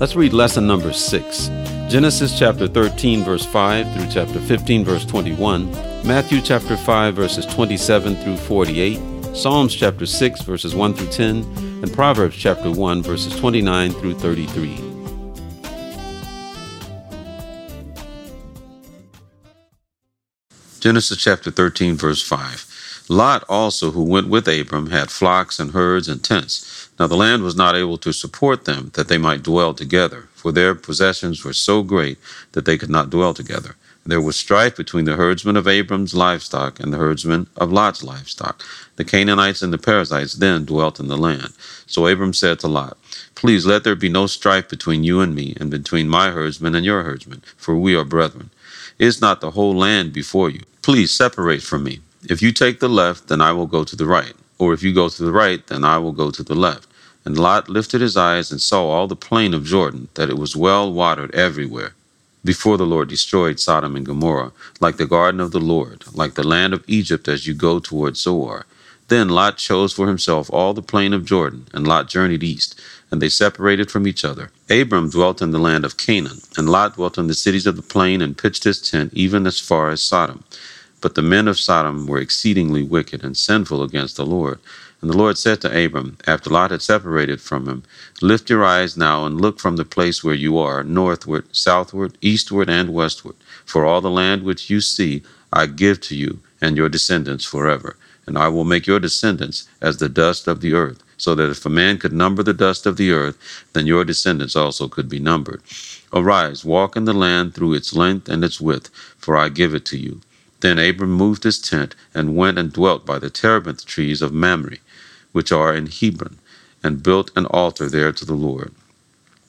Let's read lesson number 6. Genesis chapter 13, verse 5 through chapter 15, verse 21, Matthew chapter 5, verses 27 through 48, Psalms chapter 6, verses 1 through 10, and Proverbs chapter 1, verses 29 through 33. Genesis chapter 13, verse 5. Lot also, who went with Abram, had flocks and herds and tents. Now the land was not able to support them, that they might dwell together for their possessions were so great that they could not dwell together. There was strife between the herdsmen of Abram's livestock and the herdsmen of Lot's livestock. The Canaanites and the Perizzites then dwelt in the land. So Abram said to Lot, Please let there be no strife between you and me, and between my herdsmen and your herdsmen, for we are brethren. Is not the whole land before you? Please separate from me. If you take the left, then I will go to the right, or if you go to the right, then I will go to the left. And Lot lifted his eyes and saw all the plain of Jordan, that it was well watered everywhere, before the Lord destroyed Sodom and Gomorrah, like the garden of the Lord, like the land of Egypt as you go toward Zoar. Then Lot chose for himself all the plain of Jordan, and Lot journeyed east, and they separated from each other. Abram dwelt in the land of Canaan, and Lot dwelt in the cities of the plain, and pitched his tent even as far as Sodom. But the men of Sodom were exceedingly wicked and sinful against the Lord. And the Lord said to Abram, after Lot had separated from him, Lift your eyes now and look from the place where you are, northward, southward, eastward, and westward. For all the land which you see I give to you and your descendants forever. And I will make your descendants as the dust of the earth, so that if a man could number the dust of the earth, then your descendants also could be numbered. Arise, walk in the land through its length and its width, for I give it to you. Then Abram moved his tent and went and dwelt by the terebinth trees of Mamre which are in Hebron, and built an altar there to the Lord.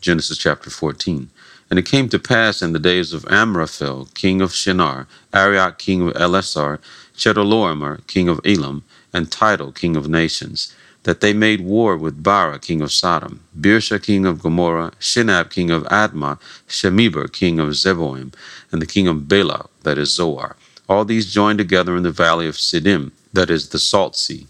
Genesis chapter 14. And it came to pass in the days of Amraphel, king of Shinar, Arioch, king of Ellasar, Chedorlaomer, king of Elam, and Tidal, king of nations, that they made war with Bera, king of Sodom, Birsha, king of Gomorrah, Shinab, king of Admah, Shemeber, king of Zeboim, and the king of Bela, that is Zoar. All these joined together in the valley of Siddim, that is the salt sea.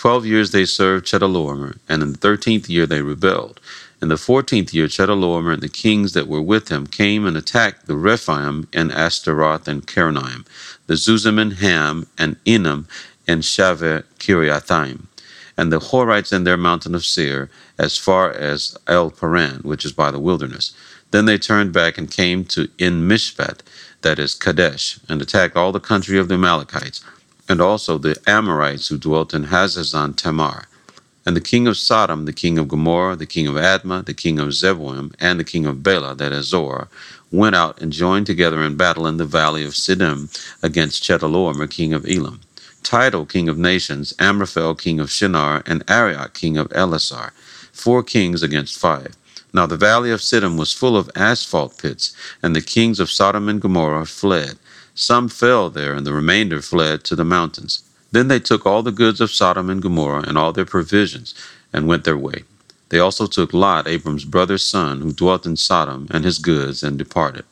Twelve years they served Chedorlaomer, and in the thirteenth year they rebelled. In the fourteenth year, Chedorlaomer and the kings that were with him came and attacked the Rephaim and Ashtaroth and Karnaim, the Zuzim and Ham and Enam and Shaveh Kiriathaim, and the Horites in their mountain of Seir, as far as El Paran, which is by the wilderness. Then they turned back and came to En Mishpat, that is Kadesh, and attacked all the country of the Amalekites and also the Amorites who dwelt in Hazazon Tamar. And the king of Sodom, the king of Gomorrah, the king of Admah, the king of Zeboim, and the king of Bela, that is Zoar, went out and joined together in battle in the valley of Siddim against Chedorlaomer, king of Elam. Tidal, king of nations, Amraphel, king of Shinar, and Arioch, king of Ellasar, four kings against five. Now the valley of Siddim was full of asphalt pits, and the kings of Sodom and Gomorrah fled. Some fell there, and the remainder fled to the mountains. Then they took all the goods of Sodom and Gomorrah and all their provisions, and went their way. They also took Lot, Abram's brother's son, who dwelt in Sodom, and his goods, and departed.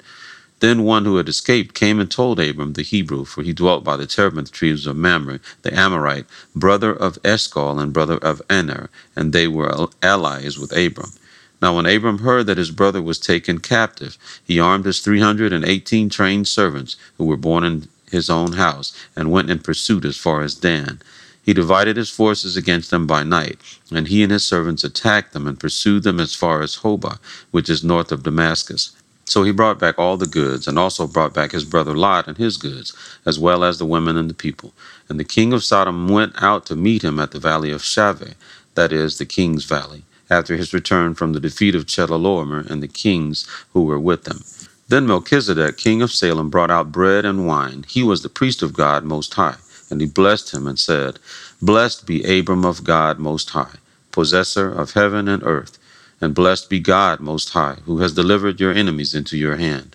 Then one who had escaped came and told Abram the Hebrew, for he dwelt by the terebinth trees of Mamre, the Amorite, brother of Eshcol and brother of Aner, and they were allies with Abram. Now, when Abram heard that his brother was taken captive, he armed his 318 trained servants who were born in his own house and went in pursuit as far as Dan. He divided his forces against them by night, and he and his servants attacked them and pursued them as far as Hobah, which is north of Damascus. So he brought back all the goods, and also brought back his brother Lot and his goods, as well as the women and the people. And the king of Sodom went out to meet him at the valley of Shaveh, that is, the king's valley after his return from the defeat of Chedorlaomer and the kings who were with him. Then Melchizedek, king of Salem, brought out bread and wine. He was the priest of God Most High. And he blessed him and said, Blessed be Abram of God Most High, possessor of heaven and earth. And blessed be God Most High, who has delivered your enemies into your hand.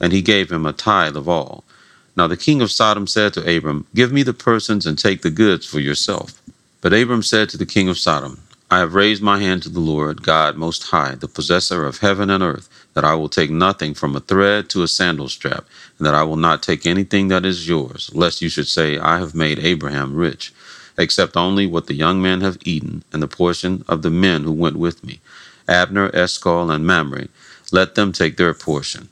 And he gave him a tithe of all. Now the king of Sodom said to Abram, Give me the persons and take the goods for yourself. But Abram said to the king of Sodom, I have raised my hand to the Lord God Most High, the possessor of heaven and earth, that I will take nothing from a thread to a sandal strap, and that I will not take anything that is yours, lest you should say, I have made Abraham rich, except only what the young men have eaten, and the portion of the men who went with me, Abner, Eshcol, and Mamre. Let them take their portion.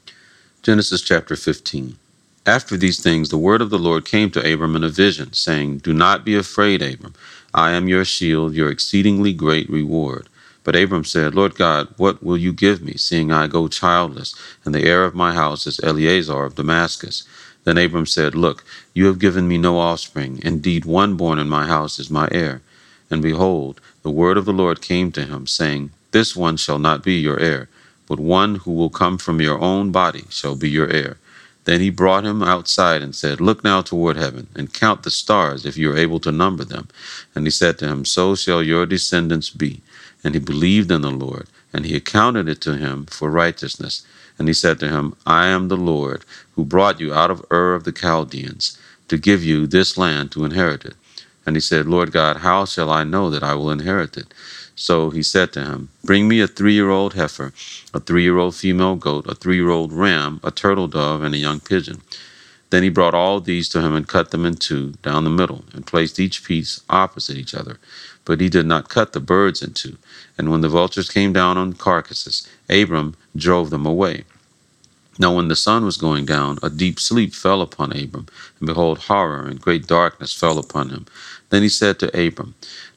Genesis chapter 15. After these things, the word of the Lord came to Abram in a vision, saying, Do not be afraid, Abram. I am your shield, your exceedingly great reward. But Abram said, Lord God, what will you give me, seeing I go childless, and the heir of my house is Eliezer of Damascus? Then Abram said, Look, you have given me no offspring. Indeed, one born in my house is my heir. And behold, the word of the Lord came to him, saying, This one shall not be your heir, but one who will come from your own body shall be your heir. Then he brought him outside and said, Look now toward heaven, and count the stars, if you are able to number them. And he said to him, So shall your descendants be. And he believed in the Lord, and he accounted it to him for righteousness. And he said to him, I am the Lord, who brought you out of Ur of the Chaldeans, to give you this land to inherit it. And he said, Lord God, how shall I know that I will inherit it? So he said to him, Bring me a three year old heifer, a three year old female goat, a three year old ram, a turtle dove, and a young pigeon. Then he brought all these to him and cut them in two down the middle, and placed each piece opposite each other. But he did not cut the birds in two. And when the vultures came down on the carcasses, Abram drove them away. Now, when the sun was going down, a deep sleep fell upon Abram, and behold, horror and great darkness fell upon him. Then he said to Abram,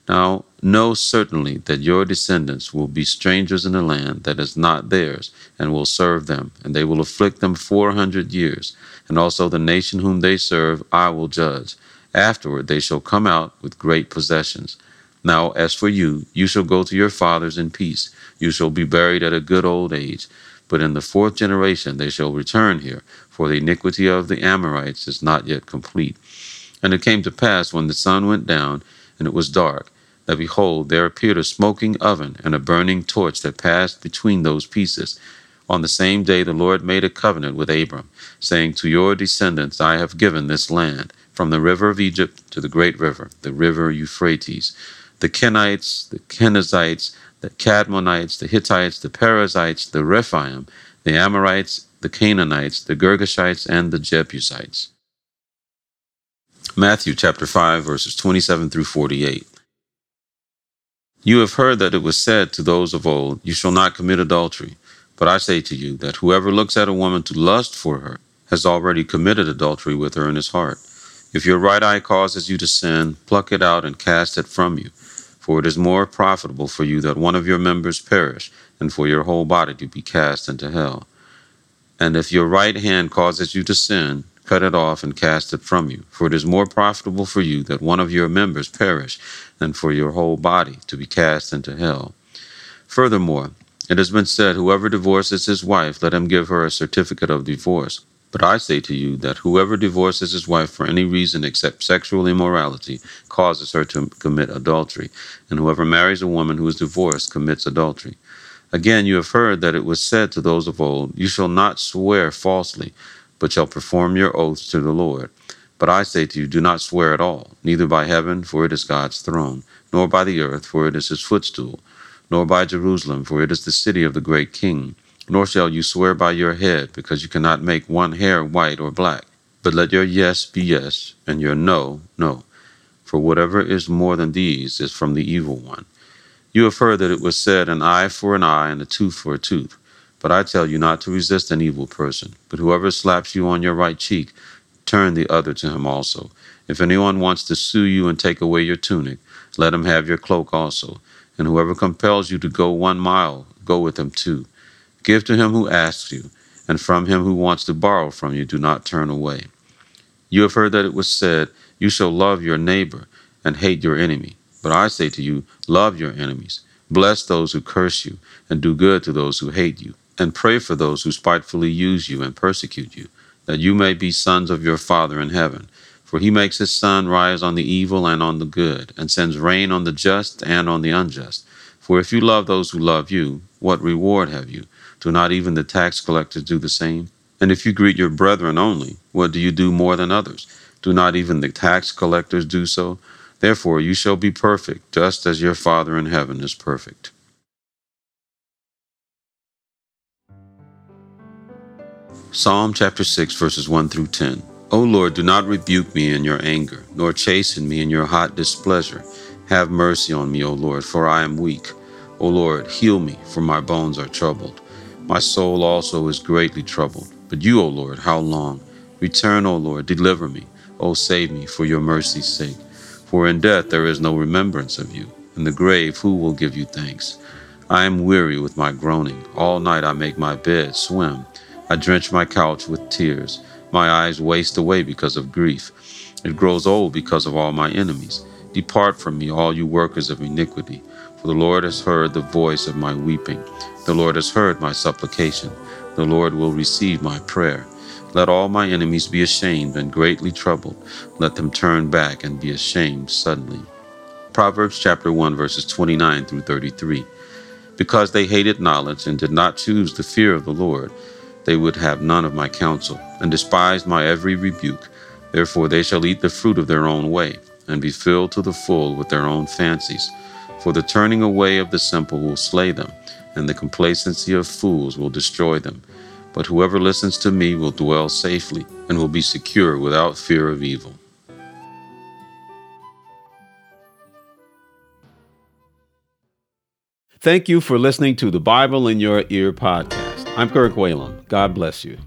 Now know certainly that your descendants will be strangers in a land that is not theirs, and will serve them, and they will afflict them four hundred years. And also the nation whom they serve I will judge. Afterward they shall come out with great possessions. Now, as for you, you shall go to your fathers in peace. You shall be buried at a good old age. But in the fourth generation they shall return here, for the iniquity of the Amorites is not yet complete. And it came to pass when the sun went down, and it was dark, that behold, there appeared a smoking oven and a burning torch that passed between those pieces. On the same day the Lord made a covenant with Abram, saying, To your descendants I have given this land, from the river of Egypt to the great river, the river Euphrates. The Kenites, the Kenizzites, the Cadmonites, the Hittites, the Perizzites, the Rephaim, the Amorites, the Canaanites, the Girgashites, and the Jebusites. Matthew chapter 5, verses 27 through 48. You have heard that it was said to those of old, You shall not commit adultery. But I say to you that whoever looks at a woman to lust for her has already committed adultery with her in his heart. If your right eye causes you to sin, pluck it out and cast it from you. For it is more profitable for you that one of your members perish, than for your whole body to be cast into hell. And if your right hand causes you to sin, cut it off and cast it from you. For it is more profitable for you that one of your members perish, than for your whole body to be cast into hell. Furthermore, it has been said, Whoever divorces his wife, let him give her a certificate of divorce. But I say to you that whoever divorces his wife for any reason except sexual immorality causes her to commit adultery, and whoever marries a woman who is divorced commits adultery. Again, you have heard that it was said to those of old, You shall not swear falsely, but shall perform your oaths to the Lord. But I say to you, do not swear at all, neither by heaven, for it is God's throne, nor by the earth, for it is his footstool, nor by Jerusalem, for it is the city of the great king nor shall you swear by your head, because you cannot make one hair white or black. But let your yes be yes, and your no, no. For whatever is more than these is from the evil one. You have heard that it was said, An eye for an eye, and a tooth for a tooth. But I tell you not to resist an evil person. But whoever slaps you on your right cheek, turn the other to him also. If anyone wants to sue you and take away your tunic, let him have your cloak also. And whoever compels you to go one mile, go with him two. Give to him who asks you, and from him who wants to borrow from you, do not turn away. You have heard that it was said, You shall love your neighbor and hate your enemy. But I say to you, love your enemies, bless those who curse you, and do good to those who hate you, and pray for those who spitefully use you and persecute you, that you may be sons of your Father in heaven. For he makes his sun rise on the evil and on the good, and sends rain on the just and on the unjust. For if you love those who love you, what reward have you? Do not even the tax collectors do the same? And if you greet your brethren only, what do you do more than others? Do not even the tax collectors do so? Therefore you shall be perfect, just as your Father in heaven is perfect. Psalm chapter 6, verses 1 through 10. O Lord, do not rebuke me in your anger, nor chasten me in your hot displeasure. Have mercy on me, O Lord, for I am weak. O Lord, heal me, for my bones are troubled. My soul also is greatly troubled. But you, O Lord, how long? Return, O Lord, deliver me. O save me, for your mercy's sake. For in death there is no remembrance of you. In the grave, who will give you thanks? I am weary with my groaning. All night I make my bed swim. I drench my couch with tears. My eyes waste away because of grief. It grows old because of all my enemies. Depart from me, all you workers of iniquity. For the Lord has heard the voice of my weeping. The Lord has heard my supplication. The Lord will receive my prayer. Let all my enemies be ashamed and greatly troubled. Let them turn back and be ashamed suddenly. Proverbs chapter 1 verses 29 through 33. Because they hated knowledge and did not choose the fear of the Lord, they would have none of my counsel, and despised my every rebuke. Therefore they shall eat the fruit of their own way, and be filled to the full with their own fancies. For the turning away of the simple will slay them, and the complacency of fools will destroy them. But whoever listens to me will dwell safely, and will be secure without fear of evil. Thank you for listening to the Bible in Your Ear podcast. I'm Kirk Whalum. God bless you.